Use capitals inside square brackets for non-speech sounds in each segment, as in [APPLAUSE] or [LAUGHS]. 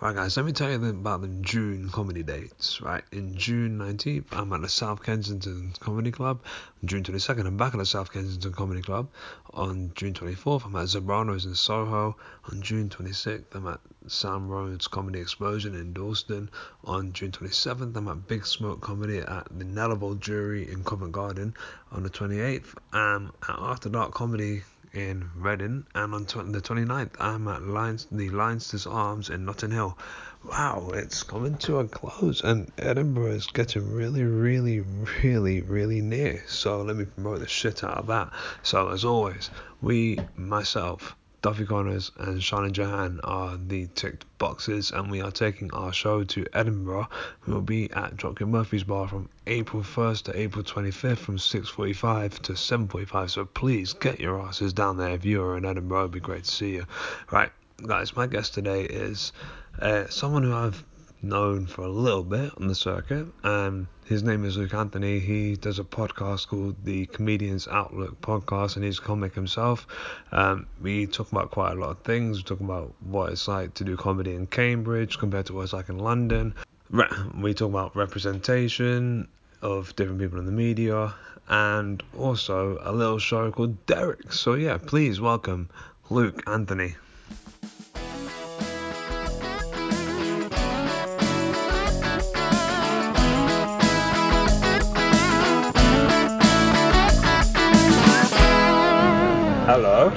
Alright, guys, let me tell you about the June comedy dates. Right, in June 19th, I'm at the South Kensington Comedy Club. On June 22nd, I'm back at the South Kensington Comedy Club. On June 24th, I'm at Zebranos in Soho. On June 26th, I'm at Sam Rhodes Comedy Explosion in Dalston. On June 27th, I'm at Big Smoke Comedy at the Nellible Jury in Covent Garden. On the 28th, I'm at After Dark Comedy in Reading, and on tw- the 29th, I'm at Lions- the Leinster's Arms in Notting Hill. Wow, it's coming to a close, and Edinburgh is getting really, really, really, really near. So let me promote the shit out of that. So as always, we, myself, Duffy Connors and Shannon Johan are the ticked boxes, and we are taking our show to Edinburgh. We will be at Dropkick Murphy's Bar from April 1st to April 25th from 6:45 to 7:45. So please get your asses down there if you are in Edinburgh. It'd be great to see you. Right, guys, my guest today is uh, someone who I've known for a little bit on the circuit. Um, his name is Luke Anthony. He does a podcast called the Comedian's OutLuke Podcast, and he's a comic himself. Um, we talk about quite a lot of things. We talk about what it's like to do comedy in Cambridge compared to what it's like in London. We talk about representation of different people in the media, and also a little show called Derek. So yeah, please welcome Luke Anthony. Hello.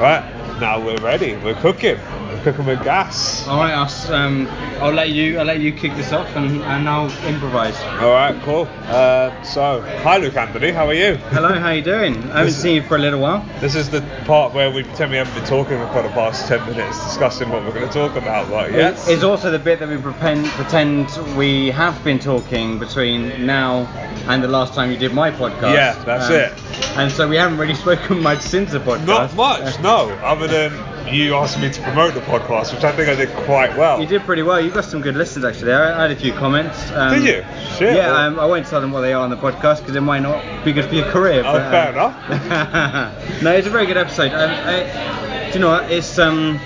Right, now we're ready. We're cooking. We're cooking with gas. All right, I'll, um, I'll let you. I'll let you kick this off, and, and I'll improvise. All right, cool. Uh, so, hi, Luke Anthony. How are you? Hello, how you doing? I haven't This seen you for a little while. This is the part where we pretend we haven't been talking for the past 10 minutes discussing what we're going to talk about, right? Yes? It's also the bit that we pretend, pretend we have been talking between now and the last time you did my podcast. Um, Yeah, that's it. And so we haven't really spoken much since the podcast. Not much, Uh, no, other than you asked me to promote the podcast, which I think I did quite well. You did pretty well. You got some good listens actually. I, had a few comments. Um, Did you? Shit, Yeah, um, I won't tell them what they are on the podcast because it might not be good for your career. Oh, but, fair um, enough. [LAUGHS] no, it's a very good episode. Um, I, do you know what? It's um,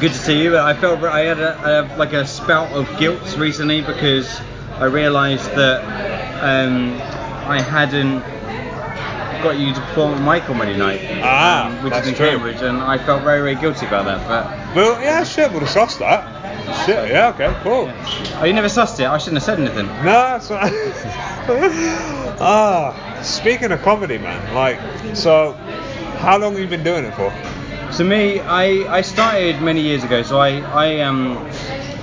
good to see you. I felt I had a, a, like a spout of guilt recently because I realised that um, I hadn't got you to perform at my comedy night, Ah, um, which is in true. Cambridge, and I felt very, very guilty about that. But Well, yeah, shit, we'll discuss that. Shit, yeah, okay, cool. oh, you never sussed it. I shouldn't have said anything. No, not. [LAUGHS] ah, speaking of comedy, man, like, so, how long have you been doing it for? So me, I, I started many years ago. So I I um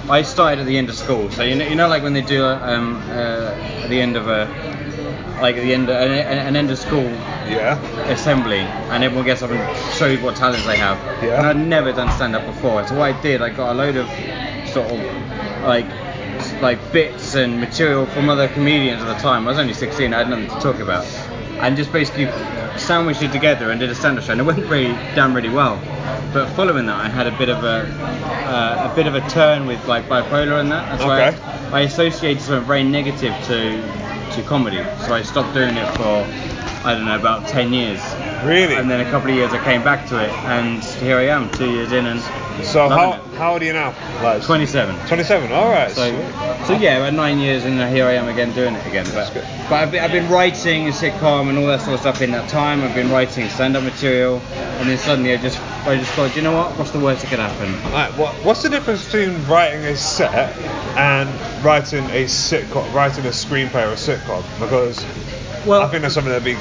I started at the end of school. So you know you know like when they do um uh, at the end of a like at the end of, an, an end of school Yeah. assembly and everyone gets up and shows what talents they have. Yeah. And I'd never done stand up before. So what I did, I got a load of sort of like like bits and material from other comedians at the time. I was only 16, I had nothing to talk about. And just basically sandwiched it together and did a stand-up show. And it went really down really well. But following that, I had a bit of a uh, a bit of a turn with like bipolar and that. That's Okay. why I, I associated something very negative to to comedy. So I stopped doing it for I don't know about 10 years. Really? And then a couple of years I came back to it, and here I am, two years in, and So, how, it. how old are you now? Like, 27. 27, alright. So, so yeah, about nine years, and here I am again doing it again. But, good. but I've, been, I've been writing a sitcom and all that sort of stuff in that time. I've been writing stand-up material, and then suddenly I just, I just thought, you know what? What's the worst that could happen? Alright, what, what's the difference between writing a set and writing a sitcom, writing a screenplay or a sitcom? Because Well, I think that's something that'd be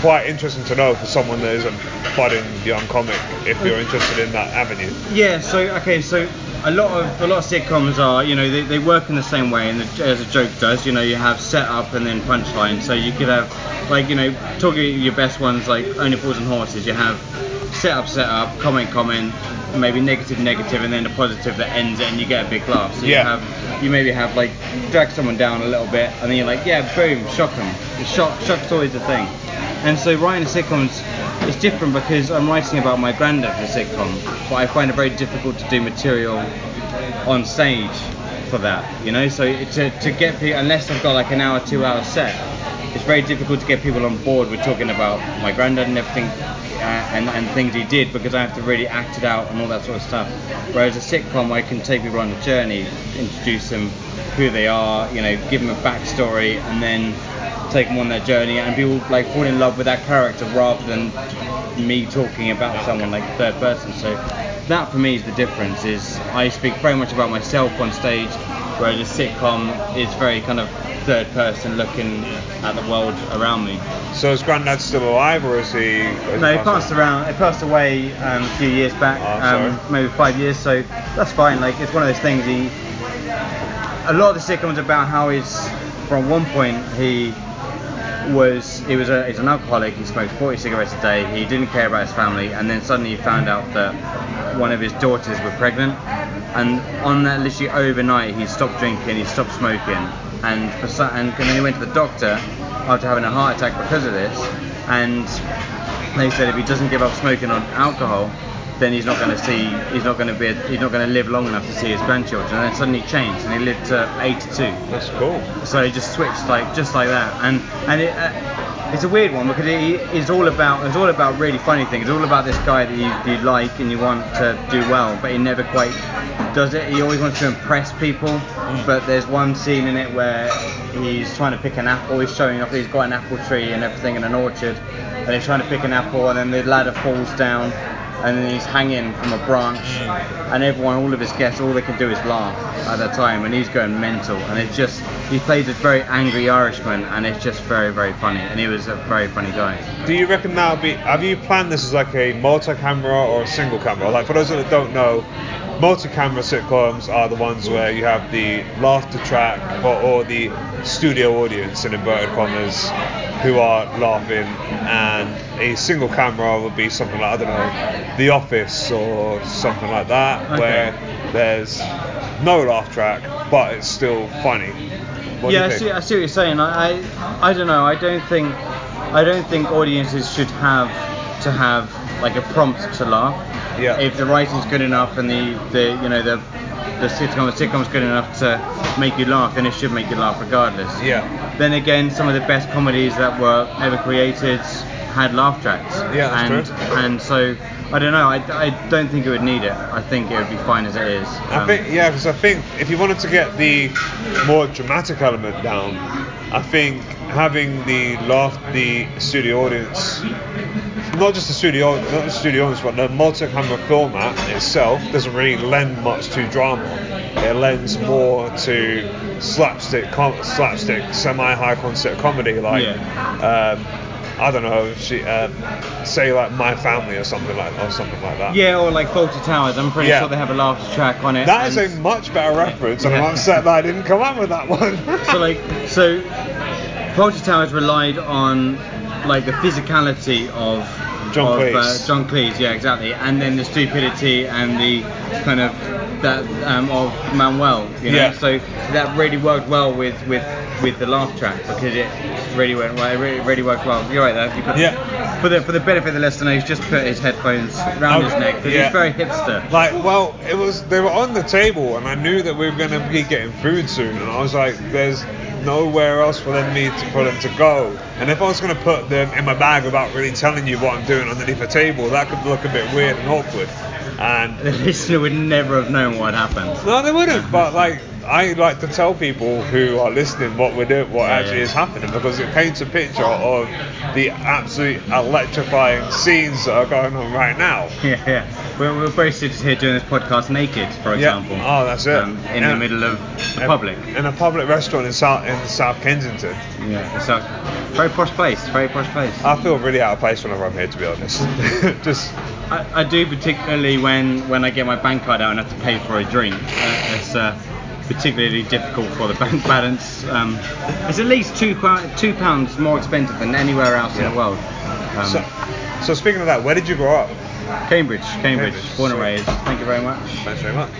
quite interesting to know for someone that is a budding young comic if you're uh, interested in that avenue. Yeah, so okay, so a lot of a lot of sitcoms are, you know, they, they work in the same way, and the, as a joke does, you know, you have setup and then punchline. So you could have, like, you know, talking your best ones like Only Fools and Horses. You have setup, setup, comment, comment, maybe negative, negative, and then a positive that ends it, and you get a big laugh. So Yeah. you have, you maybe have like drag someone down a little bit, and then you're like, yeah, boom, shock them. Shock, shock's always a thing. And so writing a sitcom is different because I'm writing about my granddad for a sitcom, but I find it very difficult to do material on stage for that, you know. So to, to get people, unless I've got like an hour, two hour set, it's very difficult to get people on board with talking about my granddad and everything Uh, and, and things he did because I have to really act it out and all that sort of stuff. Whereas a sitcom, I can take people on a journey, introduce them who they are, you know, give them a backstory, and then take them on their journey, and people like fall in love with that character rather than me talking about someone like third person. So that for me is the difference. Is I speak very much about myself on stage, whereas a sitcom is very kind of third person looking at the world around me. So is Granddad still alive, or is he? Is No, he passed around. He passed away um, a few years back, Oh, um, maybe five years. So that's fine. Like it's one of those things. He, a lot of the sitcoms about how he's from one point he was he was a he's an alcoholic. He smoked 40 cigarettes a day. He didn't care about his family, and then suddenly he found out that one of his daughters were pregnant. And on that, literally overnight, he stopped drinking. He stopped smoking, and for and then he went to the doctor after having a heart attack because of this. And they said if he doesn't give up smoking on alcohol, then he's not going to see, he's not going to be, he's not going to live long enough to see his grandchildren. And then suddenly changed, and he lived to 82. That's cool. So he just switched like just like that, and and it, uh, it's a weird one because it, it's all about it's all about really funny things. It's all about this guy that you, you like and you want to do well, but he never quite does it. He always wants to impress people, but there's one scene in it where he's trying to pick an apple. He's showing off he's got an apple tree and everything in an orchard, and he's trying to pick an apple, and then the ladder falls down. And then he's hanging from a branch, mm. and everyone, all of his guests, all they can do is laugh at that time, and he's going mental. And it's just, he plays a very angry Irishman, and it's just very, very funny. And he was a very funny guy. Do you reckon that'll be? Have you planned this as like a multi-camera or a single camera? Like for those that don't know, multi-camera sitcoms are the ones where you have the laughter track or, or the studio audience in inverted commas who are laughing, and a single camera would be something like I don't know, The Office or something like that, Okay. where there's no laugh track but it's still funny. What yeah, I see. I see what you're saying. I, I, I don't know. I don't think, I don't think audiences should have to have like a prompt to laugh. Yeah. If the writing's good enough and the, the you know the the sitcom the sitcom's good enough to make you laugh, then it should make you laugh regardless. Yeah. Then again, some of the best comedies that were ever created had laugh tracks. Yeah, that's and, true. And so I don't know. I, I don't think it would need it. I think it would be fine as it is. I Um, think yeah, because I think if you wanted to get the more dramatic element down, I think having the laugh, the studio audience, not just the studio, not the studio audience, but the multi-camera format itself doesn't really lend much to drama. It lends more to slapstick, com- slapstick, semi-high concept comedy, like. Um, I don't know, she, uh, say like My Family or something like or something like that. Yeah, or like Fawlty Towers. I'm pretty Yeah. sure they have a laughter track on it. That is a much better reference, and I'm upset that I didn't come up with that one. [LAUGHS] so like so Fawlty Towers relied on like the physicality of John of, Cleese. uh, John Cleese, yeah, exactly, and then the stupidity and the kind of that um, of Manuel, you know. Yeah. So that really worked well with with with the laugh track because it really went well. It really, really worked well. You're right there. You put, Yeah. For the for the benefit of the listener, he's just put his headphones round Oh, his neck because yeah. he's very hipster. like, well, it was they were on the table, and I knew that we were going to be getting food soon, and I was like, there's nowhere else for them me to, for them to go. And if I was going to put them in my bag without really telling you what I'm doing underneath a table, that could look a bit weird and awkward. And [LAUGHS] The listener would never have known what happened. No, they wouldn't. But like, I like to tell people who are listening what we're doing, what Yeah, actually yeah. is happening, because it paints a picture of the absolute electrifying scenes that are going on right now. [LAUGHS] Yeah, yeah. We're, we're both sitting here doing this podcast naked, for example. Yeah. Oh, that's it. Um, in Yeah. the middle of the public. In a public restaurant in South in South Kensington. Yeah. It's a very posh place. Very posh place. I feel really out of place whenever I'm here, to be honest. [LAUGHS] Just I, I do particularly when when I get my bank card out and have to pay for a drink. Uh, it's uh, particularly difficult for the bank [LAUGHS] balance. Um, it's at least two two pounds more expensive than anywhere else in the world. Um, so. So speaking of that, where did you grow up? Cambridge, Cambridge, Cambridge, born and raised. Thank you very much. Thanks very much.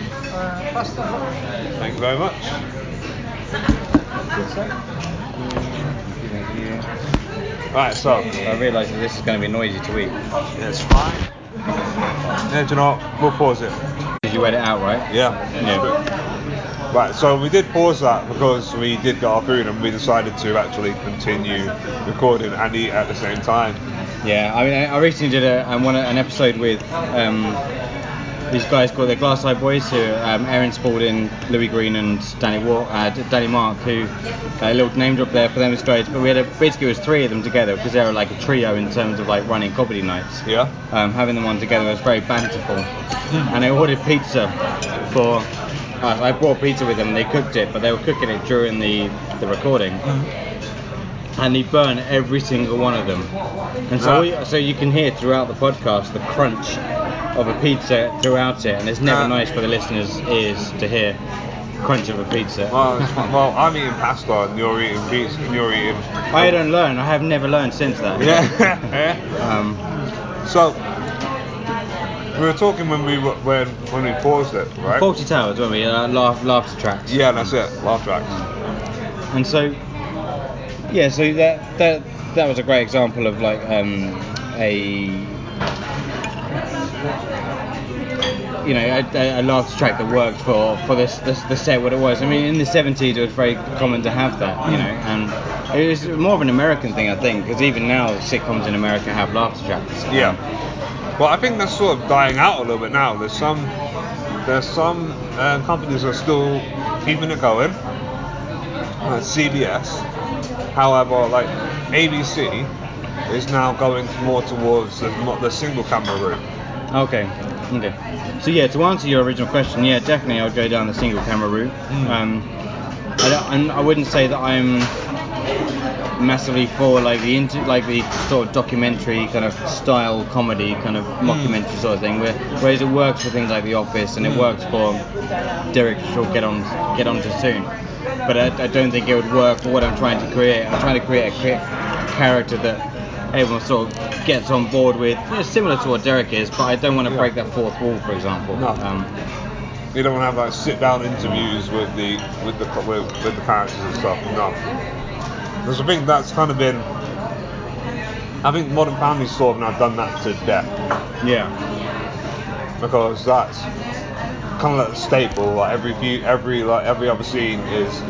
Thank you very much. Right, so I realise that this is going to be noisy to eat. it's fine. Yeah, do you know what? We'll pause it. Did you wet it out, right? Yeah. Yeah. Right, so we did pause that because we did get our food and we decided to actually continue recording and eat at the same time. Yeah, I mean, I I recently did a, I one, an episode with um, these guys called the Glass Eye Boys, who um, Aaron Spalding, Louis Green, and Danny War, uh, Danny Mark, who uh, a little name drop there for them is great. But we had a, basically it was three of them together because they were like a trio in terms of like running comedy nights. Yeah. Um, having them on together was very banterful, and I ordered pizza for. Uh, I brought pizza with them. They cooked it, but they were cooking it during the the recording and they burn every single one of them. And so, all you, so you can hear throughout the podcast the crunch of a pizza throughout it, and it's never Ah. nice for the listeners' ears to hear crunch of a pizza. Well, it's well, I'm eating pasta and you're eating pizza and you're eating. I don't learn. I have never learned since that. Yeah. [LAUGHS] Um, so we were talking when we were- when when we paused it, right? Fawlty Towers, weren't we? Uh, laugh, laughter tracks. Yeah, that's it. Laugh tracks. And so, yeah, so that that that was a great example of like um, a you know a, a, track that worked for for this, this the set what it was. I mean, in the 70s it was very common to have that, you know, and it was more of an American thing, I think, because even now sitcoms in America have laughter tracks. Um, Yeah. Well, I think that's sort of dying out a little bit now. There's some there's some uh, companies that are still keeping it going. Uh, CBS, however, like ABC is now going more towards the, not the single camera route. Okay. Okay. So yeah, to answer your original question, yeah, definitely I'd go down the single camera route. Mm. Um, I, I wouldn't say that I'm massively for like the inter, like the sort of documentary kind of style comedy kind of mockumentary sort of thing. Where, whereas it works for things like The Office and it works for Derek Shaw Get On Get On Too Soon. But I, I don't think it would work for what I'm trying to create. I'm trying to create a character that everyone sort of gets on board with, you know, similar to what Derek is. But I don't want to Yeah. break that fourth wall, for example. No. Um, You don't want to have like sit down interviews with the with the with, with the characters and stuff. No. Because I think that's kind of been. I think Modern Family's sort of now done that to death. yeah. because that's kind of like a staple. Like every few, every like every other scene is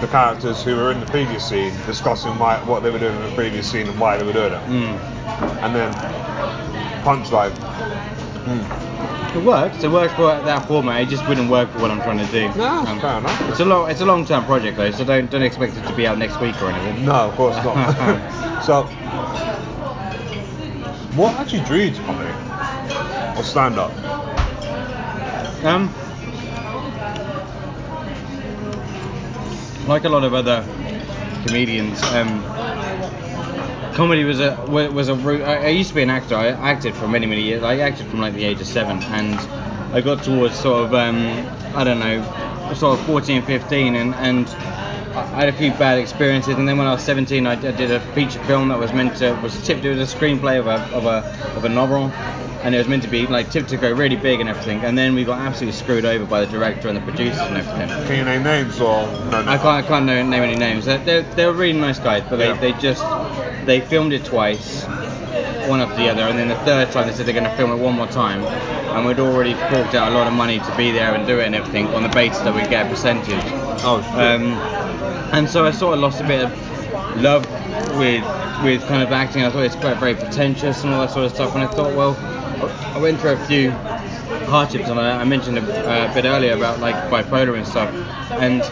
the characters who were in the previous scene discussing why, what they were doing in the previous scene and why they were doing it, Mm. and then punchline. It works. It works for that format. It just wouldn't work for what I'm trying to do. No, Um, fair enough. It's a long, it's a long-term project though, so don't don't expect it to be out next week or anything. No, of course not. [LAUGHS] so, what actually drew you to comedy or stand up? Um, like a lot of other comedians, um, comedy was a was a route. I, I used to be an actor. I acted for many many years. I acted from like the age of seven, and I got towards sort of um, I don't know, sort of 14, 15, and and I had a few bad experiences. And then when I was 17, I, did a feature film that was meant to was tipped. It was a screenplay of a of a of a novel. And it was meant to be like tipped to go really big and everything, and then we got absolutely screwed over by the director and the producers and everything. Can you name names or no? no. I can't, I can't know, name any names. They're, they're, they're really nice guys, but they, Yeah. they just they filmed it twice, one after the other, and then the third time they said they're going to film it one more time, and we'd already forked out a lot of money to be there and do it and everything on the basis that we'd get a percentage. Oh, shit. Um, and so I sort of lost a bit of love with with kind of acting. I thought it's quite very pretentious and all that sort of stuff. And I thought, well, I went through a few hardships, and I, I mentioned a, a bit earlier about like bipolar and stuff. And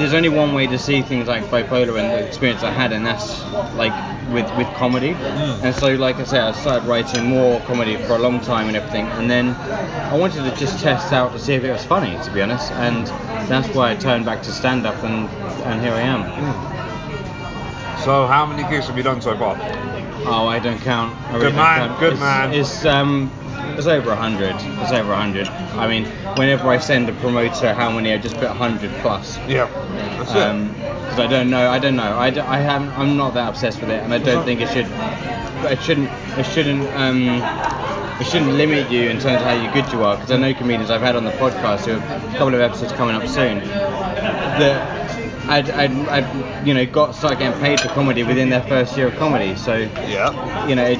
there's only one way to see things like bipolar and the experience I had, and that's like with with comedy. Hmm. And so, like I said, I started writing more comedy for a long time and everything. And then I wanted to just test out to see if it was funny, to be honest. And that's why I turned back to stand up, and and here I am. Hmm. So how many gigs have you done so far? Oh, I don't count. I Good man, count. good it's, man. It's um, it's over a hundred. It's over a hundred. I mean, whenever I send a promoter how many, I just put hundred plus. Yeah, that's Um it. 'cause I don't know. I don't know. I, d- I haven't. I'm not that obsessed with it, and I don't think it should. It shouldn't. It shouldn't. Um, it shouldn't limit you in terms of how good you are. Because I know comedians I've had on the podcast who have a couple of episodes coming up soon that. I'd, I'd, I'd, you know, got started getting paid for comedy within their first year of comedy. So, Yeah. you know, it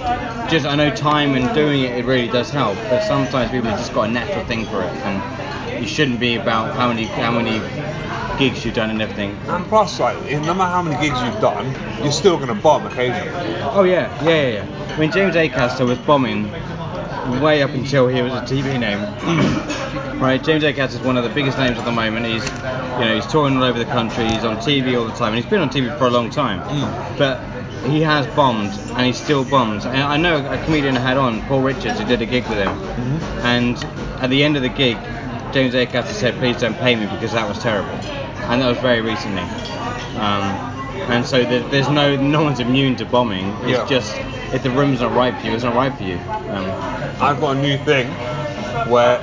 just I know time and doing it, it really does help. But sometimes people have just got a natural thing for it, and you shouldn't be about how many how many gigs you've done and everything. And plus, like, no matter how many gigs you've done, you're still going to bomb occasionally. Oh yeah, yeah, yeah, yeah. I mean, James Acaster was bombing way up until he was a TV name. Right, James Acaster is one of the biggest names at the moment. He's, you know, he's touring all over the country. He's on TV all the time, and he's been on TV for a long time. But he has bombed, and he still bombs. And I know a comedian I had on, Paul Richards, who did a gig with him, and at the end of the gig, James Acaster said, "Please don't pay me because that was terrible," and that was very recently. Um, and so there, there's no no one's immune to bombing. It's Yeah. just if the room's not right for you, it's not right for you. Um, I've got a new thing where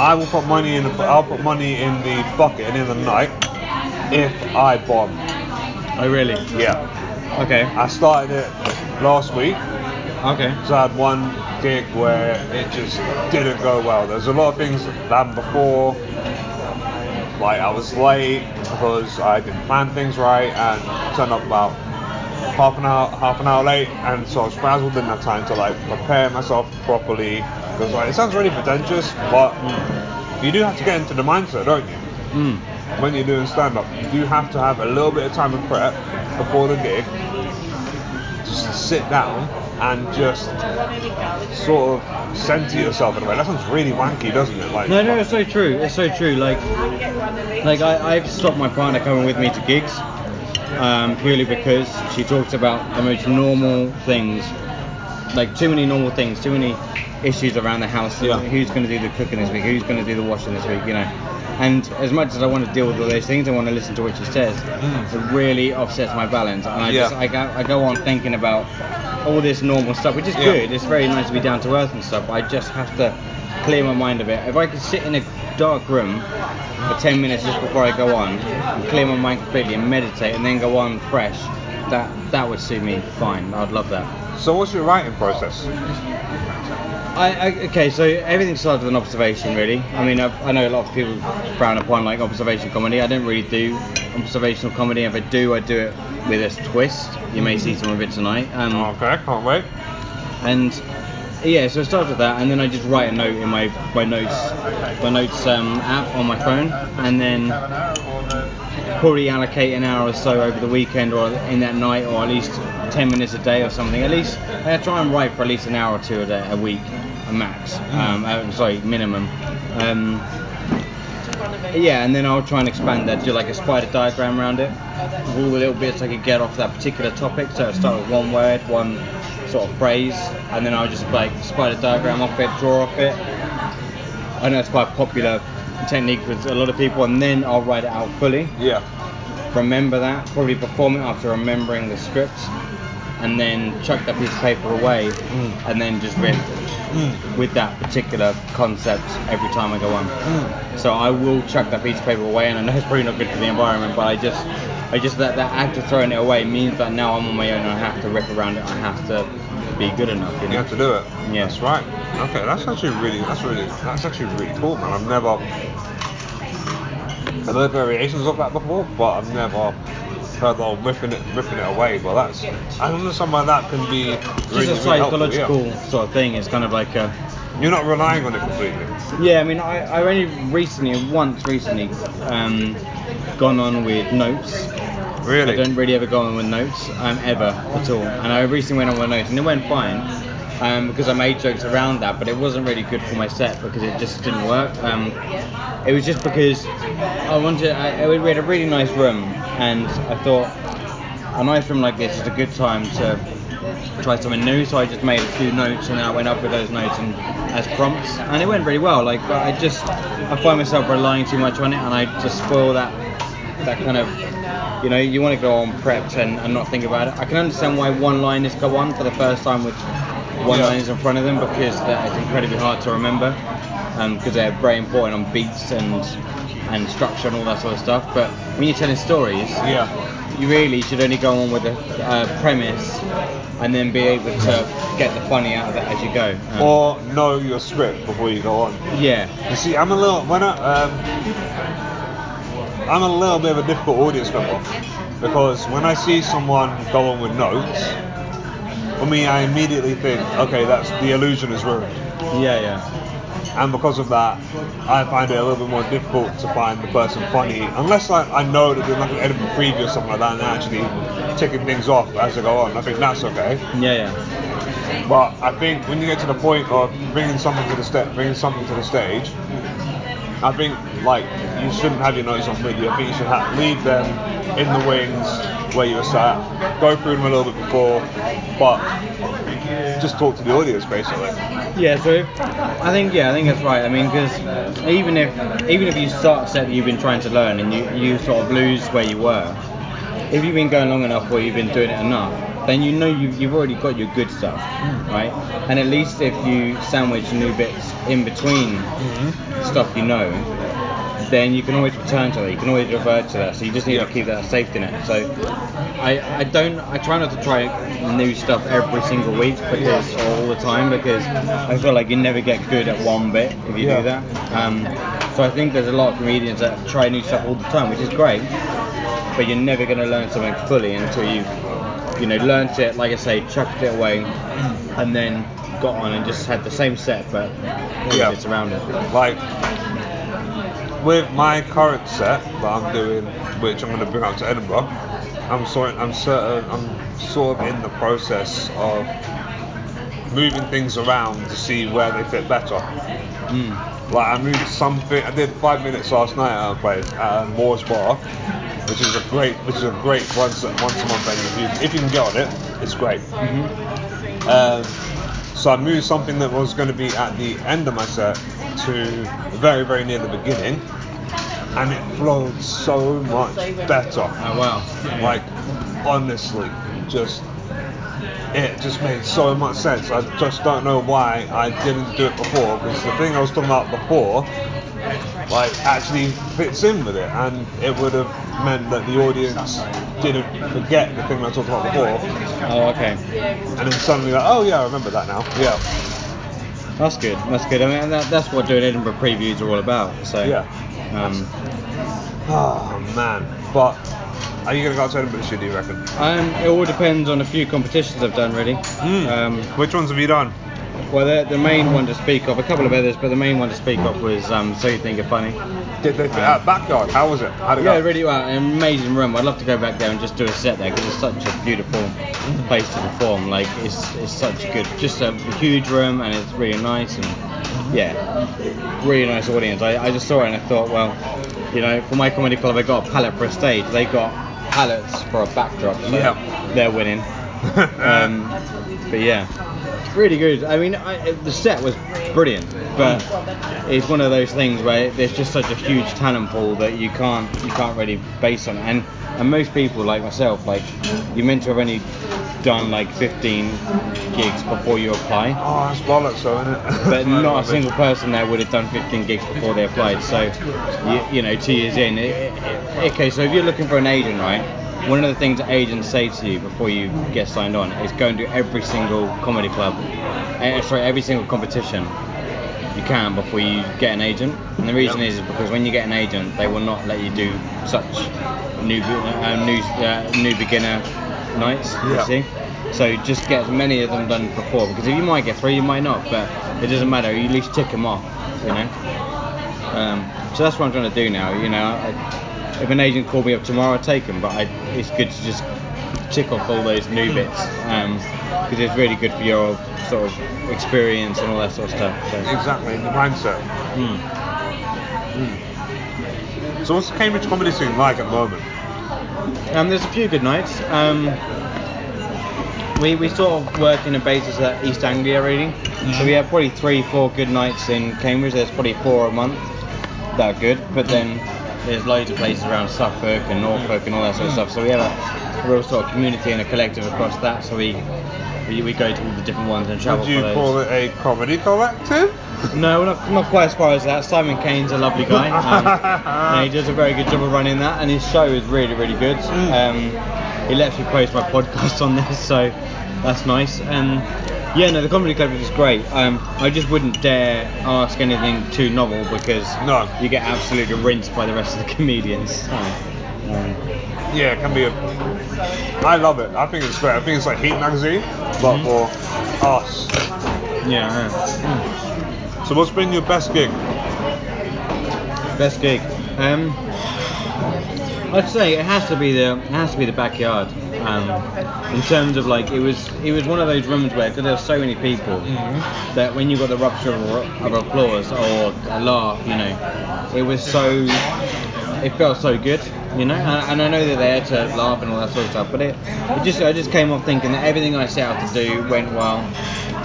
I will put money in. The, I'll put money in the bucket and in the night if I bomb. oh really? Yeah. Okay. I started it last week. Okay. So I had one gig where it just didn't go well. There's a lot of things that happened before. Like I was late because I didn't plan things right and turned up about half an hour half an hour late and so I was frazzled didn't have time to like prepare myself properly. Because like it sounds really pretentious, but you do have to get into the mindset, don't you? Mm. When you're doing stand up, you do have to have a little bit of time and prep before the gig. Just sit down and just sort of center yourself in a way. That sounds really wanky, doesn't it? Like No, no, it's so true. It's so true. Like, like I, I've stopped my partner coming with me to gigs um, purely because she talks about the most normal things, like too many normal things, too many issues around the house. Yeah. Who's going to do the cooking this week? Who's going to do the washing this week? You know. And as much as I want to deal with all those things, I want to listen to what she says. It really offsets my balance, and I Yeah. just I go, I go on thinking about all this normal stuff, which is Yeah. good. It's very nice to be down to earth and stuff. I just have to clear my mind a bit. If I could sit in a dark room for 10 minutes just before I go on and clear my mind completely and meditate and then go on fresh, that that would suit me fine. I'd love that. So what's your writing process? I, I okay, so everything starts with an observation, really. I mean, I've, I know a lot of people frown upon like observation comedy. I don't really do observational comedy. If I do, I do it with a twist. You may see some of it tonight. Um, Okay, can't wait. and yeah, so I starts with that, and then I just write a note in my my notes my notes um, app on my phone, and then probably allocate an hour or so over the weekend or in that night, or at least 10 minutes a day or something. At least I try and write for at least an hour or two a, day, a week, a max. Um, uh, sorry, minimum. Um, yeah, and then I'll try and expand that, do like a spider diagram around it, all the little bits I could get off that particular topic. So I'll start with one word, one sort of phrase, and then I'll just like spider diagram off it, draw off it. I know it's quite a popular technique with a lot of people, and then I'll write it out fully, Yeah. remember that, probably perform it after remembering the script, and then chuck that piece of paper away, hmm. and then just riff hmm. with that particular concept every time I go on. Hmm. So I will chuck that piece of paper away, and I know it's probably not good for the environment, but I just, I just that that act of throwing it away means that now I'm on my own, and I have to riff around it. I have to be good enough. You You know? have to do it. Yeah. That's right. Okay, that's actually really that's really that's actually really cool, man. I've never I've heard variations of that before, but I've never heard of ripping it ripping it away. But that's I don't know something like that can be Just really, a really helpful, psychological yeah. sort of thing. It's kind of like a. You're not relying on it completely. Yeah, I mean, I, I only recently, once recently, um, gone on with notes. Really? I don't really ever go on with notes, um, ever at all. And I recently went on with notes, and it went fine. Um, because I made jokes around that, but it wasn't really good for my set because it just didn't work. Um, it was just because I wanted. I, we had a really nice room, and I thought a nice room like this is a good time to try something new. So I just made a few notes, and then I went up with those notes and as prompts, and it went really well. Like, but I just I find myself relying too much on it, and I just spoil that that kind of you know you want to go on prepped and, and not think about it. I can understand why one liners go on for the first time with one Yeah. liners in front of them because that is incredibly hard to remember um, because they're very important on beats and and structure and all that sort of stuff. But when you're telling stories, Yeah. You really should only go on with a uh, premise and then be able to get the funny out of it as you go. Um, Or know your script before you go on. yeah, You see, I'm a little when I um, I'm a little bit of a difficult audience member because when I see someone go on with notes, for me, I immediately think, okay, that's the illusion is ruined. yeah, yeah. And because of that, I find it a little bit more difficult to find the person funny, unless like I know that they're like an Edinburgh preview or something like that, and they're actually ticking things off as they go on. I think that's okay. Yeah, yeah. But I think when you get to the point of bringing something to the sta- bringing something to the stage, I think like you shouldn't have your notes on video. I think you should have, leave them in the wings where you were sat, go through them a little bit before, but just talk to the audience basically. Yeah, so I think yeah, I think that's right. I mean, because even if even if you start a set that you've been trying to learn and you, you sort of lose where you were, if you've been going long enough or you've been doing it enough, then you know you've, you've already got your good stuff, mm. right? And at least if you sandwich new bits in between mm-hmm. stuff you know, then you can always return to that. You can always revert to that. So you just need Yeah. to keep that safety net. So I, I don't I try not to try new stuff every single week because or all the time because I feel like you never get good at one bit if you Yeah. do that. Um, so I think there's a lot of comedians that try new stuff all the time, which is great. But you're never going to learn something fully until you you know learnt it. Like I say, chucked it away, and then got on and just had the same set but Yeah. bits around it. Like with my current set that I'm doing, which I'm going to bring up to Edinburgh, I'm sort I'm certain I'm sort of in the process of moving things around to see where they fit better. Mm. Like I moved something. I did five minutes last night at a place at Moore's Bar, which is a great, which is a great once once a month venue. If you, if you can get on it, it's great. Um, so I moved something that was going to be at the end of my set to very very near the beginning, and it flowed so much better. Oh wow. Like honestly, just it just made so much sense. I just don't know why I didn't do it before because the thing I was talking about before, like actually fits in with it, and it would have meant that the audience didn't forget the thing I talking about before, Oh okay. and then suddenly like, oh yeah, I remember that now. Yeah, That's good. That's good. I mean, that, that's what doing Edinburgh previews are all about. So Yeah. Um, oh man, but. Are you gonna go out to Edinburgh this year, do you reckon? um, it all depends on a few competitions I've done really. Hmm. Um, Which ones have you done? Well, the, the main one to speak of, a couple of others, but the main one to speak of was um, So You Think You're Funny. Did they at backyard? How was it? How'd it Yeah, go? really well. An amazing room. I'd love to go back there and just do a set there because it's such a beautiful place to perform. Like it's it's such good, just a huge room and it's really nice and yeah, really nice audience. I, I just saw it and I thought, well, you know, for my comedy club, I got a palette for a stage. They got palettes for a backdrop, so Yeah. they're winning. [LAUGHS] Um, but yeah, really good. I mean, I, the set was brilliant, but it's one of those things where there's just such a huge talent pool that you can't you can't really base on it. And and most people like myself, like you're meant to have only done like 15 gigs before you apply. Oh, that's bollocks, though, isn't it? [LAUGHS] But not a single person there would have done 15 gigs before they applied. So, you, you know, two years in. It, it, okay, so if you're looking for an agent, right? One of the things that agents say to you before you get signed on is go and do every single comedy club, eh, sorry, every single competition you can before you get an agent. And the reason is because when you get an agent, they will not let you do such new uh, new uh, new beginner nights. Yeah. You see. So just get as many of them done before because if you might get three, you might not, but it doesn't matter. You at least tick them off, you know. Um, so that's what I'm trying to do now. You know, I, if an agent called me up tomorrow, I'd take them, but I, it's good to just tick off all those new bits because it's really good for your sort of experience and all that sort of stuff. So. Exactly, the mindset. Hmm. So what's the Cambridge comedy scene like at the moment? Um, there's a few good nights. Um, we, we sort of work in a basis at East Anglia really. So we have probably three, four good nights in Cambridge. There's probably four a month that are good. But then there's loads of places around Suffolk and Norfolk and all that sort of stuff. So we have a real sort of community and a collective across that. So we we, we go to all the different ones and travel Would you call it a comedy collective? No, we're not, not quite as far as that. Simon Kane's a lovely guy. [LAUGHS] Um, and he does a very good job of running that, and his show is really, really good. Um, he lets me post my [LAUGHS] podcast on this, so that's nice. And yeah, no, the comedy club is great. Um, I just wouldn't dare ask anything too novel because No. you get absolutely rinsed by the rest of the comedians. Um, [LAUGHS] Yeah, it can be a. I love it. I think it's great. I think it's like Heat magazine, but Mhm. for us. yeah, yeah. So what's been your best gig? Best gig. Um, I'd say it has to be the it has to be the backyard. Um, in terms of like it was it was one of those rooms where because there were so many people that when you got the rupture of, of applause or a laugh, you know, it was so it felt so good, you know. And, and I know that they had to laugh and all that sort of stuff, but it, it just I just came off thinking that everything I set out to do went well.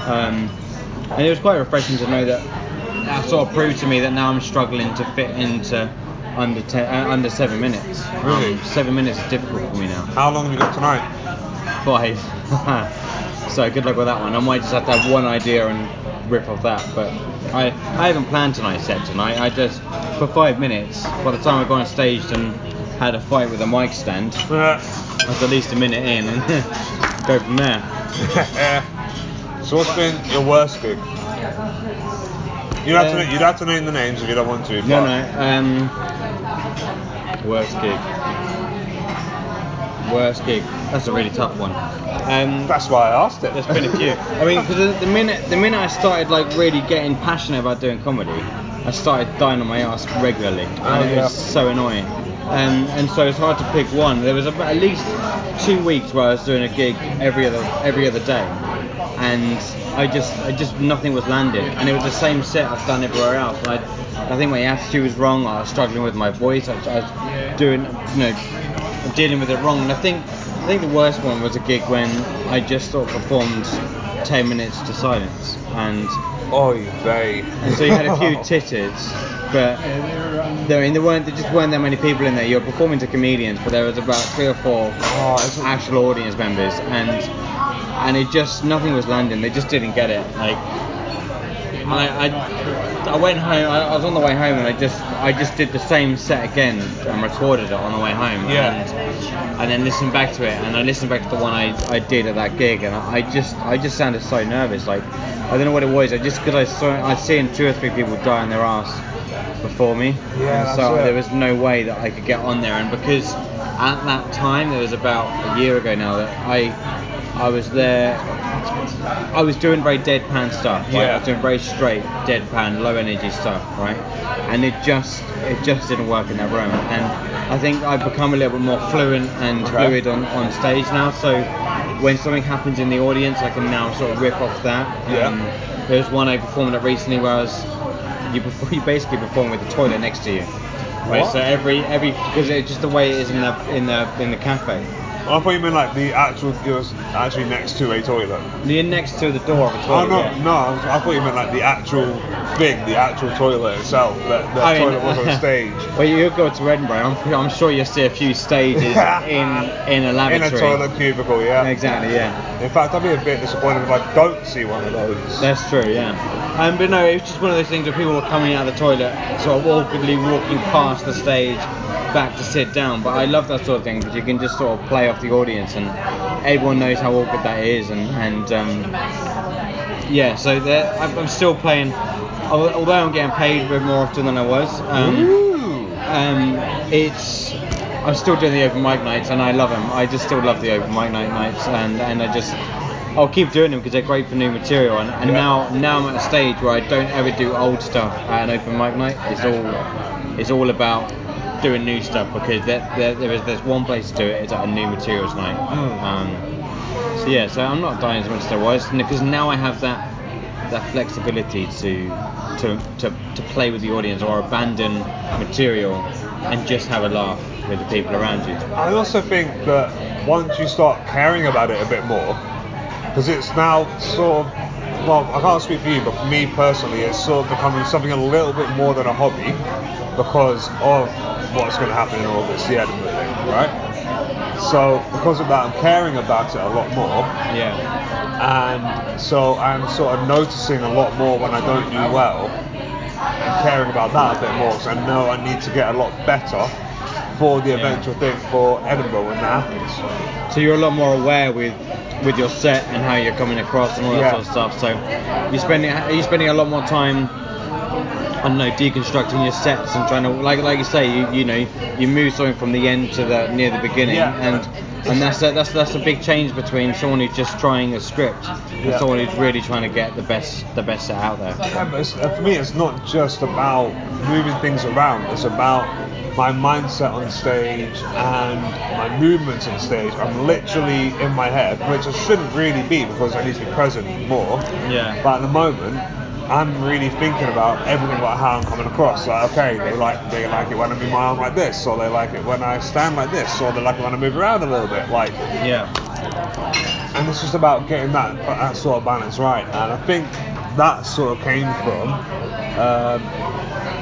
Um, and it was quite refreshing to know that that sort of proved to me that now I'm struggling to fit into under ten, uh, under seven minutes. Really? Um, seven minutes is difficult for me now. How long have you got tonight? Five. [LAUGHS] so good luck with that one. I might just have to have one idea and rip off that. But I I haven't planned tonight's set tonight. I just for five minutes. By the time I got on stage and had a fight with a mic stand, I was at least a minute in and [LAUGHS] go from there. [LAUGHS] so what's been your worst gig? You don't, have to, you don't have to name the names if you don't want to. No, but- no. Um, worst gig. Worst gig. That's a really tough one. Um, That's why I asked it. there's been a few. I mean, because the, the minute the minute I started like really getting passionate about doing comedy, I started dying on my ass regularly, and Oh, it yeah. was so annoying. Um, and so it's hard to pick one. There was about, at least two weeks where I was doing a gig every other every other day, and I just I just nothing was landing, and it was the same set I've done everywhere else. I I think my attitude was wrong. I was struggling with my voice. I, was- I was doing you know dealing with it wrong. And I think I think the worst one was a gig when I just sort of performed 10 minutes to silence, and Oh, you they. and so you had a few [LAUGHS] titters, but there, I mean, there weren't there just weren't that many people in there. You're performing to comedians, but there was about three or four Oh, actual audience members, and and it just nothing was landing. They just didn't get it. Like I, I, I went home. I, I was on the way home, and I just I just did the same set again and recorded it on the way home. Yeah. And, and then listened back to it, and I listened back to the one I, I did at that gig, and I, I just I just sounded so nervous. Like I don't know what it was. I just because I saw I seen two or three people die on their ass before me, Yeah, and so there was no way that I could get on there. And because at that time, it was about a year ago now that I I was there. I was doing very deadpan stuff. Right? Yeah. I was doing very straight, deadpan, low energy stuff, right? And it just it just didn't work in that room. And I think I've become a little bit more fluent and Okay. fluid on, on stage now. So when something happens in the audience, I can now sort of rip off that. Yeah. Um, there was one I performed at recently where I was you perform, [LAUGHS] you basically perform with the toilet next to you. Right, What? so every every because it's just the way it is in the in the in the cafe. I thought you meant like the actual. It was actually next to a toilet. You're next to the door of a Oh toilet. no, yeah. no! I, was, I thought you meant like the actual thing, the actual toilet itself. That the I mean, toilet was on [LAUGHS] stage. Well, you go to Edinburgh. I'm, I'm sure you'll see a few stages [LAUGHS] in in a In a toilet cubicle, yeah. Exactly. Yeah. In fact, I'd be a bit disappointed if I don't see one of those. That's true, yeah. Um, but no, it's just one of those things where people were coming out of the toilet, sort of awkwardly walking past the stage, back to sit down. But I love that sort of thing because you can just sort of play off the audience, and everyone knows how awkward that is. And, and um, yeah, so I'm, I'm still playing, although I'm getting paid a bit more often than I was. Um, um, it's I'm still doing the open mic nights and I love them. I just still love the open mic night nights and, and I just I'll keep doing them because they're great for new material and, and Yeah. now now I'm at a stage where I don't ever do old stuff at an open mic night. It's all it's all about doing new stuff because there, there, there is there's one place to do it. It's at a new materials night. Mm. Um, so yeah, so I'm not dying as much as I was because now I have that that flexibility to to, to to play with the audience or abandon material and just have a laugh with the people around you. I also think that once you start caring about it a bit more, because it's now sort of, well, I can't speak for you, but for me personally, it's sort of becoming something a little bit more than a hobby because of what's going to happen in August, the Edinburgh thing, right? So because of that, I'm caring about it a lot more. Yeah. and so I'm sort of noticing a lot more when I don't do well and caring about that a bit more because I know I need to get a lot better for the Yeah. eventual thing for Edinburgh when that happens. So you're a lot more aware with with your set and how you're coming across and all that Yeah. sort of stuff. So you're spending are you spending a lot more time don't know, deconstructing your sets and trying to, like, like you say, you, you know, you move something from the end to the near the beginning, Yeah. and and that's a, that's that's a big change between someone who's just trying a script and Yeah. someone who's really trying to get the best the best set out there. Yeah, uh, for me, it's not just about moving things around. It's about my mindset on stage and my movements on stage. I'm literally in my head, which I shouldn't really be because I need to be present more. Yeah. But at the moment, I'm really thinking about everything about how I'm coming across. Like, okay, they like they like it when I move my arm like this, or they like it when I stand like this, or they like it when I move around a little bit. Like, Yeah. and it's just about getting that that sort of balance right. And I think that sort of came from um,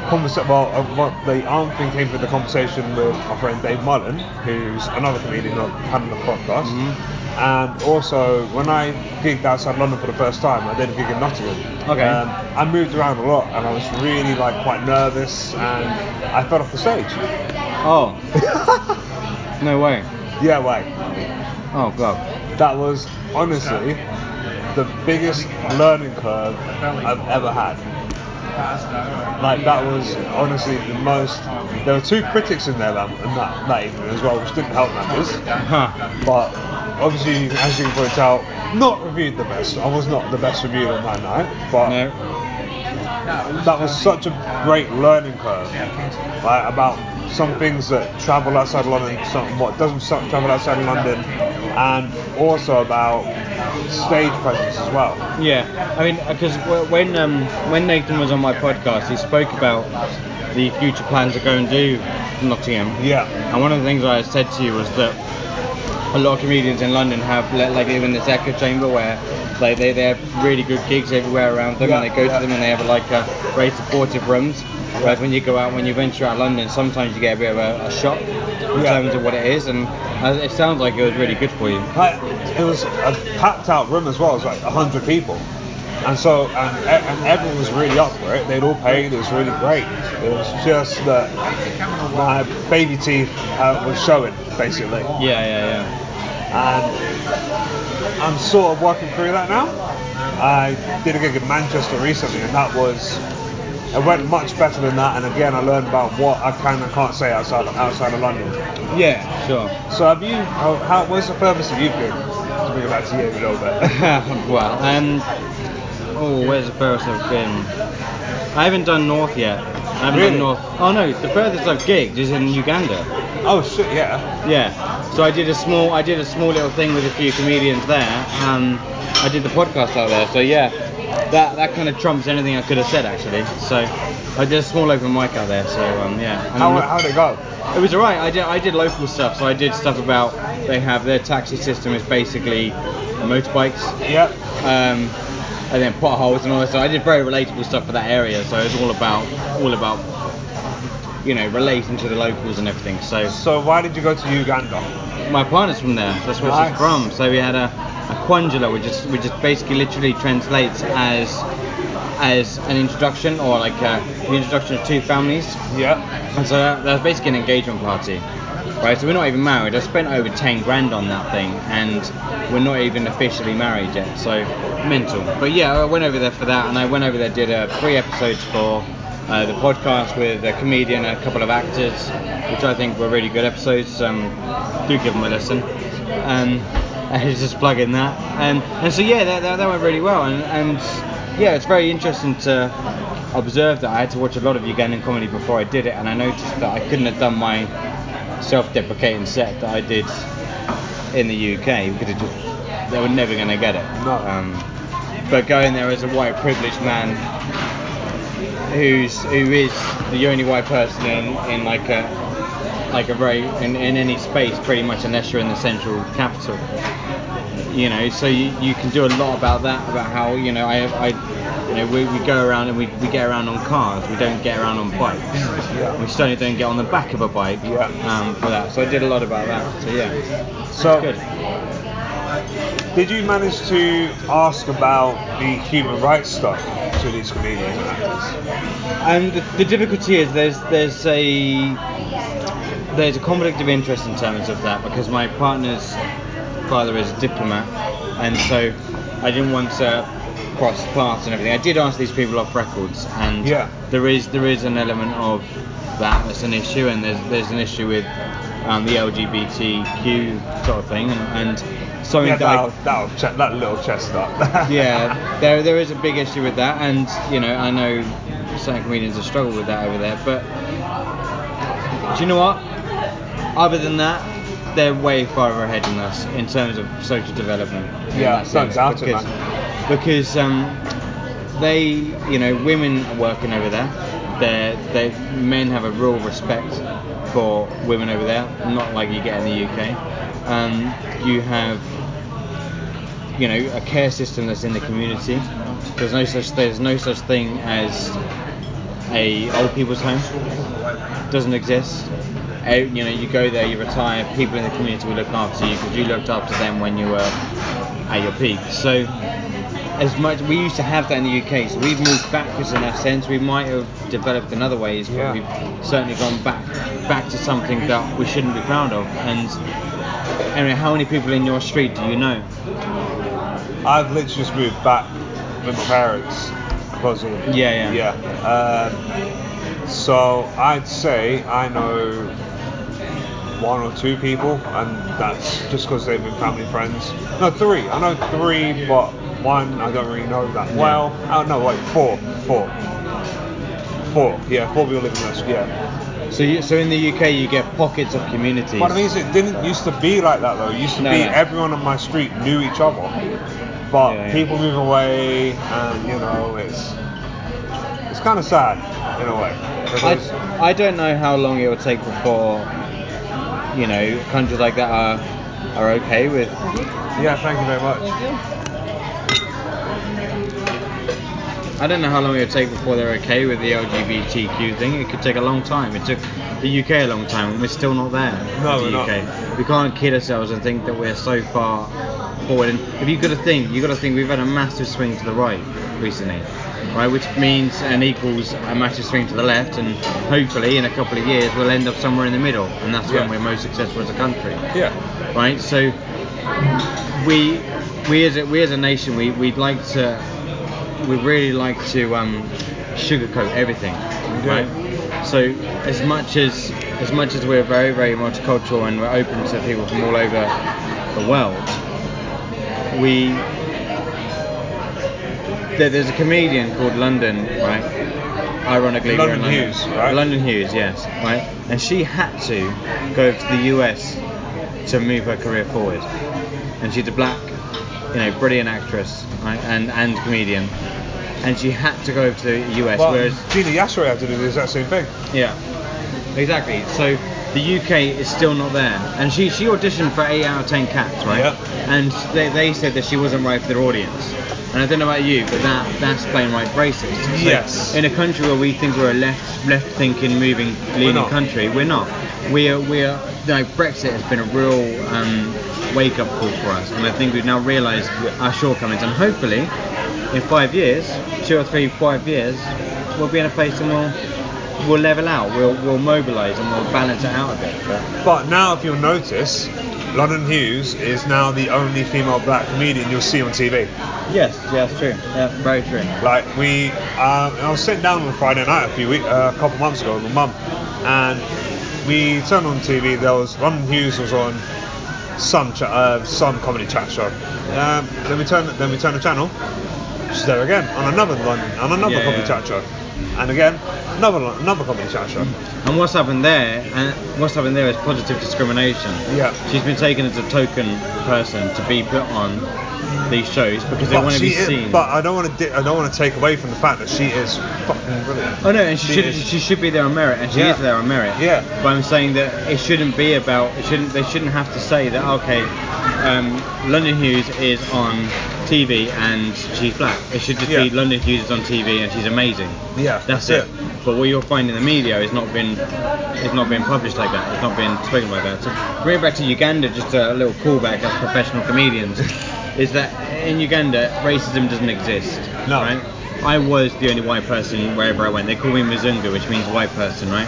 conversa- well, uh, what the arm thing came from the conversation with my friend Dave Mullen, who's another comedian I've had on the podcast. Mm-hmm. And also, when I gigged outside London for the first time, I did a gig in Nottingham. Okay. Um, I moved around a lot, and I was really like quite nervous, and I fell off the stage. Oh. [LAUGHS] no way. yeah, wait. Oh god. That was honestly the biggest learning curve I've ever had. Like that was honestly the most. There were two critics in there that, that, that evening as well, which didn't help matters. Huh. But obviously, as you can point out, not reviewed the best. I was not the best reviewer on that night, but No. that was such a great learning curve. Like about some things that travel outside London, some what doesn't travel outside London, and also about stage presence as well. Yeah, I mean, because when um, when Nathan was on my podcast, he spoke about the future plans to go and do Nottingham. Yeah. And one of the things I said to you was that a lot of comedians in London have like live in this echo chamber where like they, they have really good gigs everywhere around them, and they go yeah. to them and they have like a very supportive rooms. Whereas when you go out, when you venture out of London, sometimes you get a bit of a, a shock in Yeah. terms of what it is, and uh, it sounds like it was really good for you. Like, it was a packed out room as well. It was like hundred people, and so and, and everyone was really up for it. They'd all paid. It was really great. It was just that my baby teeth uh, was showing basically. Yeah, yeah, yeah. And I'm sort of working through that now. I did a gig in Manchester recently, and that was it went much better than that. And again, I learned about what I can and can't say outside outside of London. Yeah, sure. So have you? How, how where's the furthest that you've been? To bring it back to you a little bit. [LAUGHS] well, um, oh, where's the furthest I've been? I haven't done North yet. I haven't Really? North. Oh no, the furthest I've gigged is in Uganda. oh shit, yeah. Yeah. So I did a small, I did a small little thing with a few comedians there. Um, I did the podcast out there. So yeah, that that kind of trumps anything I could have said actually. So I did a small open mic out there. So um, yeah. And How how'd it go? it was alright. I did I did local stuff. So I did stuff about they have their taxi system is basically motorbikes. Yeah. um, and then potholes and all that. So I did very relatable stuff for that area. So it's all about all about you know relating to the locals and everything. So So why did you go to Uganda? my partner's from there. That's where Nice. she's from. So we had a, a kwanjula, which is which is basically literally translates as as an introduction or like a, the introduction of two families. Yeah. And so that, that was basically an engagement party. Right, so we're not even married. I spent over 10 grand on that thing, and we're not even officially married yet, so mental. But yeah, I went over there for that, and I went over there, did uh, three episodes for uh, the podcast with a comedian and a couple of actors, which I think were really good episodes. Um, do give them a listen. Um, [LAUGHS] I just plugging that. And, and so yeah, that, that, that went really well, and, and yeah, it's very interesting to observe that. I had to watch a lot of Ugandan comedy before I did it, and I noticed that I couldn't have done my self-deprecating set that I did in the UK because just they were never going to get it. No. Um, but going there as a white privileged man who's who is the only white person in, in like a like a very in, in any space pretty much unless you're in the central capital you know so you, you can do a lot about that about how you know I, I you know we, we go around and we, we get around on cars we don't get around on bikes Yeah. we certainly don't get on the back of a bike Yeah. um, for that so I did a lot about that so yeah So did you manage to ask about the human rights stuff to these comedians and actors? And the, the difficulty is there's there's a there's a conflict of interest in terms of that because my partner's father is a diplomat, and so I didn't want to cross paths and everything. I did ask these people off records, and Yeah. there is there is an element of that that's an issue, and there's there's an issue with um, the LGBTQ sort of thing, and, and something Yeah, that I- that'll, that'll che- that little chestnut. [LAUGHS] yeah, there there is a big issue with that, and you know I know certain comedians have struggled with that over there, but do you know what? Other than that, they're way farther ahead than us in terms of social development. Yeah, that sense, doubt because, man. Because um, they, you know, women are working over there. They're, they men have a real respect for women over there, not like you get in the UK. Um, you have you know a care system that's in the community. There's no such there's no such thing as a old people's home. Doesn't exist. Uh, you know, you go there, you retire. People in the community will look after you because you looked after them when you were at your peak. So, as much we used to have that in the UK, so we've moved backwards in that sense. We might have developed in other ways, but Yeah. we've certainly gone back back to something that we shouldn't be proud of. And anyway, how many people in your street do you know? I've literally just moved back with my parents because of Yeah, yeah. yeah. Um, so I'd say I know one or two people, and that's just because they've been family friends. No, three. I know three, but one I don't really know that well. Oh no, wait, four, four, four. Yeah, four people live in this. Yeah. So, you, so in the UK, you get pockets of communities. But I mean, it didn't used to be like that though. It used to No, be no. everyone on my street knew each other. But Yeah, yeah. people move away, and you know, it's it's kind of sad in a way. I, I don't know how long it will take before, you know, countries like that are are okay with. yeah, thank you very much. I don't know how long it will take before they're okay with the LGBTQ thing. It could take a long time. It took the UK a long time, and we're still not there. No, the we're UK. We can't kid ourselves and think that we're so far forward. And if you've got to think, you've got to think we've had a massive swing to the right recently, right? Which means and equals a massive swing to the left, and hopefully in a couple of years we'll end up somewhere in the middle, and that's Yeah. when we're most successful as a country Yeah. right? So we we as a, we as a nation we we'd like to we really like to um, sugarcoat everything, right? So as much as as much as we're very very multicultural and we're open to people from all over the world, we there, there's a comedian called London, right? Ironically, in London Hughes, right? London Hughes, yes, right. And she had to go to the US to move her career forward. And she's a black, you know, brilliant actress, right, and and comedian. And she had to go to the US, Well, whereas Gina Yashere had to do the exact same thing. yeah, exactly. So the UK is still not there, and she she auditioned for eight out of ten cats, right? Yeah. And they, they said that she wasn't right for their audience. And I don't know about you, but that that's plain right racist. So Yes. In a country where we think we're a left left thinking, moving, leading country, we're not. We are we are like Brexit has been a real um, wake up call for us, and I think we've now realised our shortcomings, and hopefully in five years, two or three, five years, we'll be in a place and we'll we'll level out, we'll we'll mobilise and we'll balance it out a bit. But But now, if you'll notice, London Hughes is now the only female black comedian you'll see on TV. yes, yeah, that's true. Yeah, very true. Like we, um, I was sitting down on a Friday night a few weeks, uh, a couple months ago with my mum, and we turned on TV. There was London Hughes was on some cha- uh, some comedy chat show. Um, then we turn then we turn the channel. She's there again on another London on another Yeah, comedy yeah. chat show, and again another another comedy chat show. And what's happened there? And what's happened there is positive discrimination. Yeah. She's been taken as a token person to be put on these shows because they But want to be is- seen. but I don't want to. Di- I don't want to take away from the fact that she is fucking brilliant. Oh no, and she, She should is- she should be there on merit, and she Yeah. is there on merit. Yeah. But I'm saying that it shouldn't be about. It shouldn't. They shouldn't have to say that. Okay, um, London Hughes is on TV and she's black. It should just Yeah. be London Hughes is on TV and she's amazing. Yeah, That's, that's it. it. But what you'll find in the media is not been it's not been published like that. It's not been spoken like that. So bring it back to Uganda, just a little callback as professional comedians, [LAUGHS] is that in Uganda racism doesn't exist. No. Right? I was the only white person wherever I went. They called me Mzungu, which means white person, right?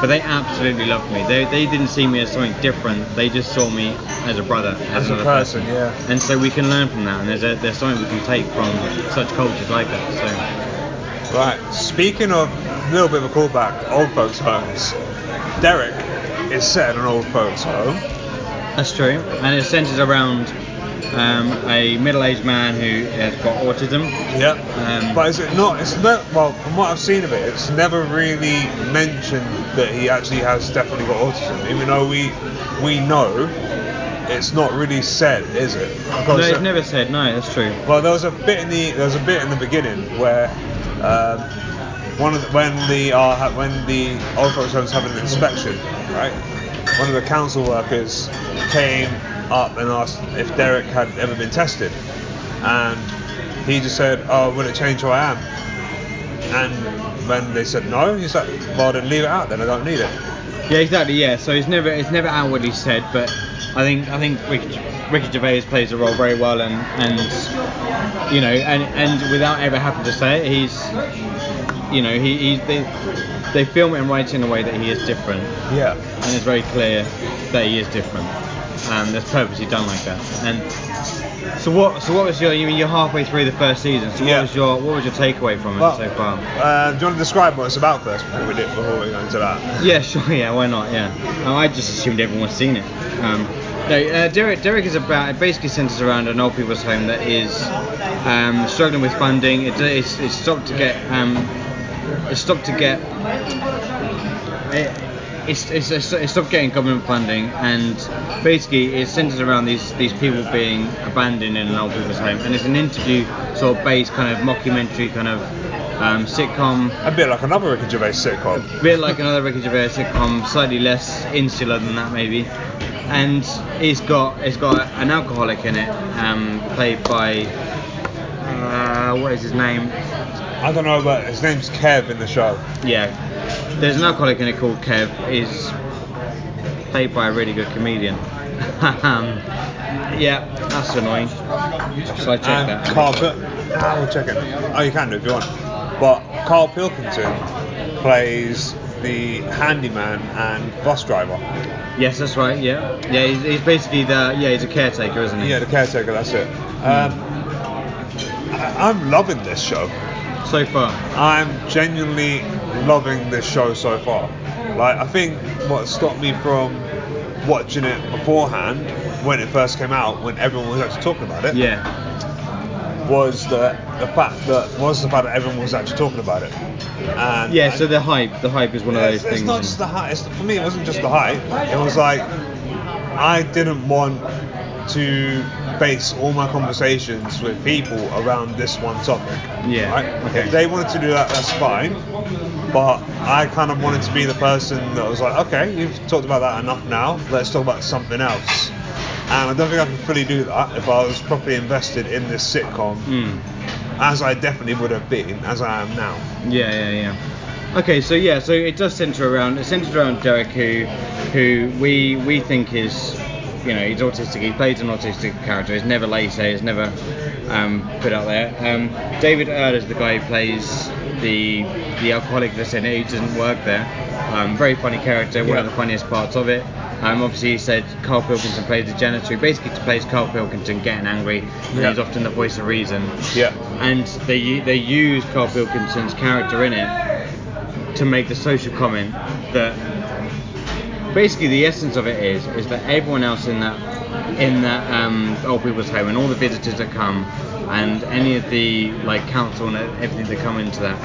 But they absolutely loved me. They, they didn't see me as something different. They just saw me as a brother, as, As a another person, yeah. And so we can learn from that, and there's a, there's something we can take from such cultures like that. So. Right. Speaking of a little bit of a callback, old folks' homes. Derek is set in an old folks' home. That's true, and it centers around um, a middle-aged man who has got autism. Yep. Um, but is it not? It's not. Well, from what I've seen of it, it's never really mentioned that he actually has definitely got autism. Even though we we know, it's not really said, is it? No, it's never said. No, that's true. Well, there was a bit in the there was a bit in the beginning where um, one of the, when the uh, ha- when the old folks homes having an inspection, right? One of the council workers came up and asked if Derek had ever been tested, and he just said, "Oh, will it change who I am?" And when they said no, he said, "Well, then leave it out. Then I don't need it." Yeah, exactly. Yeah, so it's never it's never outwardly said, but I think I think Ricky, Ricky Gervais plays the role very well, and and you know, and and without ever having to say it, he's you know he, he they they film it and write it in a way that he is different, Yeah. and it's very clear that he is different, and that's purposely done like that. And so what so what was your you mean you're halfway through the first season? So what Yeah. was your what was your takeaway from it Well, so far? uh, do you want to describe what it's about first before we do, before we go into that? Yeah, [LAUGHS] sure. Yeah, why not? Yeah. Oh, I just assumed everyone's seen it. Um, no, uh, Derek. Derek is about. It basically centers around an old people's home that is um, struggling with funding. It, it's, it's stopped to get. Um, it's stopped to get. It, it's, it's, it's, it's stopped getting government funding, and basically it centers around these these people being abandoned in an old people's home, and it's an interview sort of based kind of mockumentary kind of um, sitcom A bit like another Ricky Gervais sitcom. a bit like another Ricky Gervais sitcom, slightly less insular than that maybe. And it's got it's got an alcoholic in it, um, played by uh, what is his name? I don't know, but his name's Kev in the show. Yeah, there's an alcoholic in it called Kev. Is played by a really good comedian. [LAUGHS] um, yeah, that's annoying. Shall I check and that? Karl Pil- we'll check it. Oh, you can do if you want. But Karl Pilkington plays the handyman and bus driver. Yes, that's right. Yeah, yeah. He's, he's basically the yeah. He's a caretaker, isn't he? Yeah, the caretaker. That's it. Um, I- I'm loving this show. So far. I'm genuinely loving this show so far. Like, I think what stopped me from watching it beforehand when it first came out, when everyone was actually talking about it, Yeah. was the the fact that was the fact that everyone was actually talking about it. And Yeah, so the hype, the hype is one of those it's, things. it's not just the hype. It's, for me, it wasn't just the hype. It was like I didn't want to base all my conversations with people around this one topic. Yeah, Right? okay. If they wanted to do that, that's fine. But I kind of wanted to be the person that was like, okay, you've talked about that enough now. Let's talk about something else. And I don't think I can fully do that if I was properly invested in this sitcom, Mm. as I definitely would have been, as I am now. Yeah, yeah, yeah. Okay, so yeah, so it does center around it centers around Derek, who, who we we think is, you know, he's autistic. He plays an autistic character. He's never lazy. He's never um, put out there. Um, David Earl is the guy who plays the the alcoholic that's in it. Who doesn't work there. Um, very funny character. One of the funniest parts of it. Um, obviously, he said Karl Pilkington plays the janitor. He basically plays Karl Pilkington getting angry, and Yeah. he's often the voice of reason. Yeah. And they they use Karl Pilkington's character in it to make the social comment that basically the essence of it is is that everyone else in that in that um, old people's home and all the visitors that come and any of the like council and everything that come into that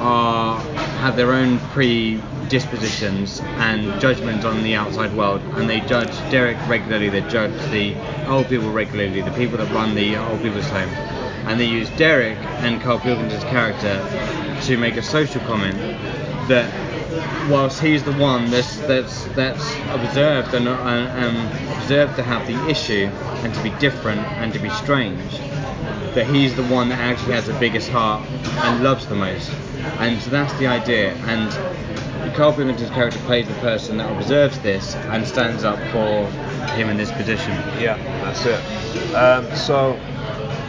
are have their own predispositions and judgments on the outside world. And they judge Derek regularly they judge the old people regularly the people that run the old people's home. And they use Derek and Karl Pilkington's character to make a social comment that whilst he's the one that's that's that's observed and and observed to have the issue and to be different and to be strange, that he's the one that actually has the biggest heart and loves the most, and so that's the idea. And Karl Pilkington's character plays the person that observes this and stands up for him in this position. Yeah, that's it. Um, so,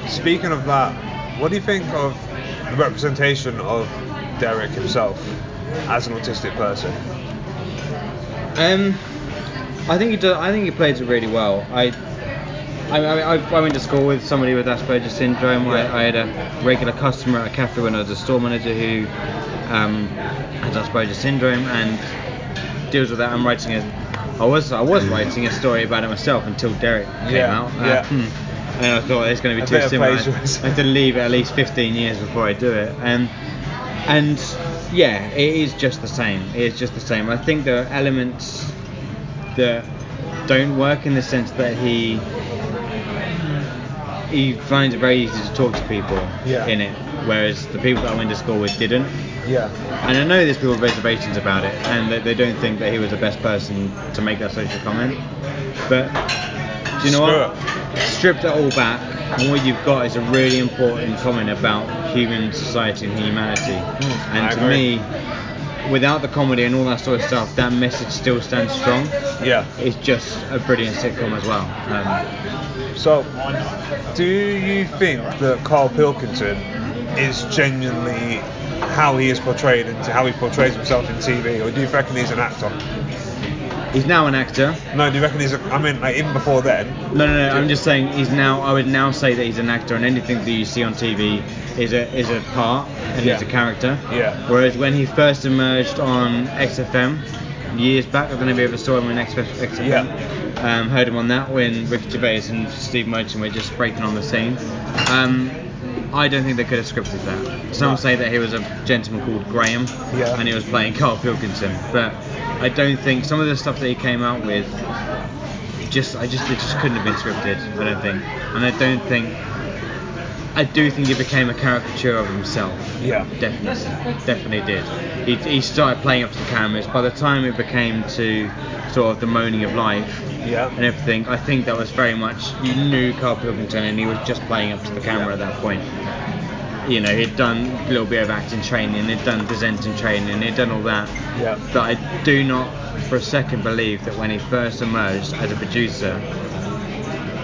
speaking of that, what do you think of the representation of Derek himself as an autistic person? Um, I think he does, I think he plays it really well. I. I, I, I went to school with somebody with Asperger's syndrome. I, I had a regular customer at a cafe when I was a store manager who um, has Asperger's syndrome and deals with that. I'm writing a, I was I was writing a story about it myself until Derek came Yeah, out. yeah. hmm. and I thought it's going to be A too similar. I. Had to leave it at least 15 years before I do it. And and yeah, it is just the same. It is just the same. I think there are elements that don't work in the sense that he he finds it very easy to talk to people Yeah. in it, whereas the people that I went to school with didn't. Yeah. And I know there's people with reservations about it, and that they don't think that he was the best person to make that social comment. But you know Screw what? Strip that all back, and what you've got is a really important comment about human society and humanity. I and to agree. me, without the comedy and all that sort of stuff, that message still stands strong. Yeah. It's just a brilliant sitcom as well. Um, So, do you think that Karl Pilkington is genuinely how he is portrayed and how he portrays himself in TV, or do you reckon he's an actor? He's now an actor. No, do you reckon he's a? I mean, like even before then. No, no, no. I'm just saying he's now. I would now say that he's an actor, and anything that you see on TV is a is a part and Yeah. is a character. Yeah. Whereas when he first emerged on XFM years back, I don't know if you ever saw him on XFM. XFM. Yeah. Um, heard him on that when Ricky Gervais and Steve Merchant were just breaking on the scene. Um, I don't think they could have scripted that. Some say that he was a gentleman called Graham, Yeah. and he was playing Karl Pilkington, but I don't think some of the stuff that he came out with just I just it just couldn't have been scripted. I don't think, and I don't think. I do think he became a caricature of himself. Yeah. Definitely, definitely did. He, he started playing up to the cameras. By the time it became to sort of the moaning of life Yeah. and everything, I think that was very much you knew Karl Pilkington and he was just playing up to the camera at that point. You know, he'd done a little bit of acting training, he'd done presenting training, he'd done all that. Yeah. But I do not for a second believe that when he first emerged as a producer,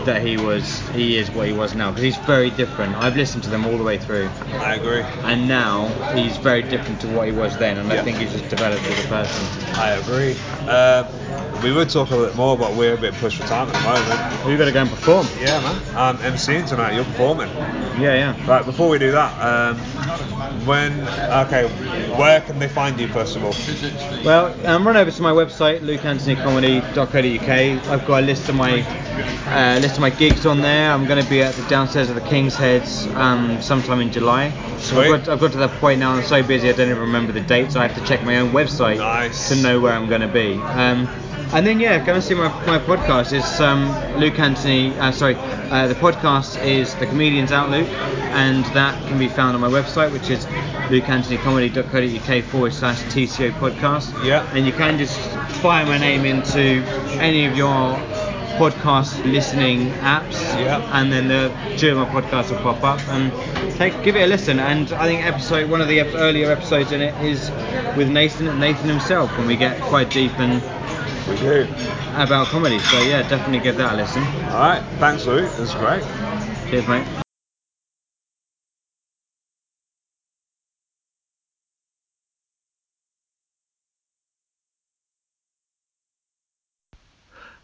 that he was he is what he was now because he's very different. I've listened to them all the way through, I agree. and now he's very different to what he was then, and Yeah. I think he's just developed as a person. I agree. Um, we would talk a little bit more, but we're a bit pushed for time at the moment. We've got to go and perform. Yeah, man. I'm MCing tonight. You're performing. Yeah, yeah. Right. Before we do that, um, when okay, where can they find you first of all? Well, um, run over to my website, lukeanthonycomedy.co.uk. I've got a list of my uh, list of my gigs on there. I'm going to be at the downstairs of the King's Heads um, sometime in July. Sweet. I've got, I've got to that point now. I'm so busy I don't even remember the dates. I have to check my own website Nice. to know where I'm going to be. Um, and then yeah, go and see my, my podcast. It's um, Luke Anthony. Uh, sorry, uh, the podcast is the Comedian's OutLuke, and that can be found on my website, which is lukeanthonycomedy.co.uk forward slash TCO podcast. Yeah. And you can just fire my name into any of your podcast listening apps, Yeah. and then the two podcast will pop up and take give it a listen. And I think episode one of the ep- earlier episodes in it is with Nathan and Nathan himself when we get quite deep and We do. about comedy. So yeah, definitely give that a listen. All right. Thanks, Luke. That's great. Cheers, mate.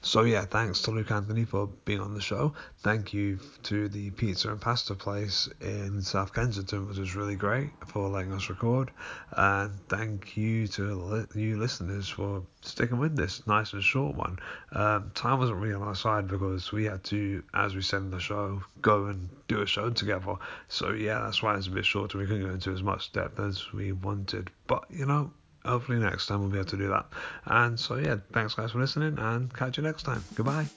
So yeah, thanks to Luke Anthony for being on the show. Thank you to the pizza and pasta place in South Kensington, which was really great for letting us record. And thank you to li- you listeners for sticking with this nice and short one. Um, time wasn't really on our side because we had to, as we said in the show, go and do a show together. So yeah, that's why it's a bit shorter. We couldn't go into as much depth as we wanted. But you know, hopefully next time we'll be able to do that. And so yeah, thanks guys for listening and catch you next time. Goodbye.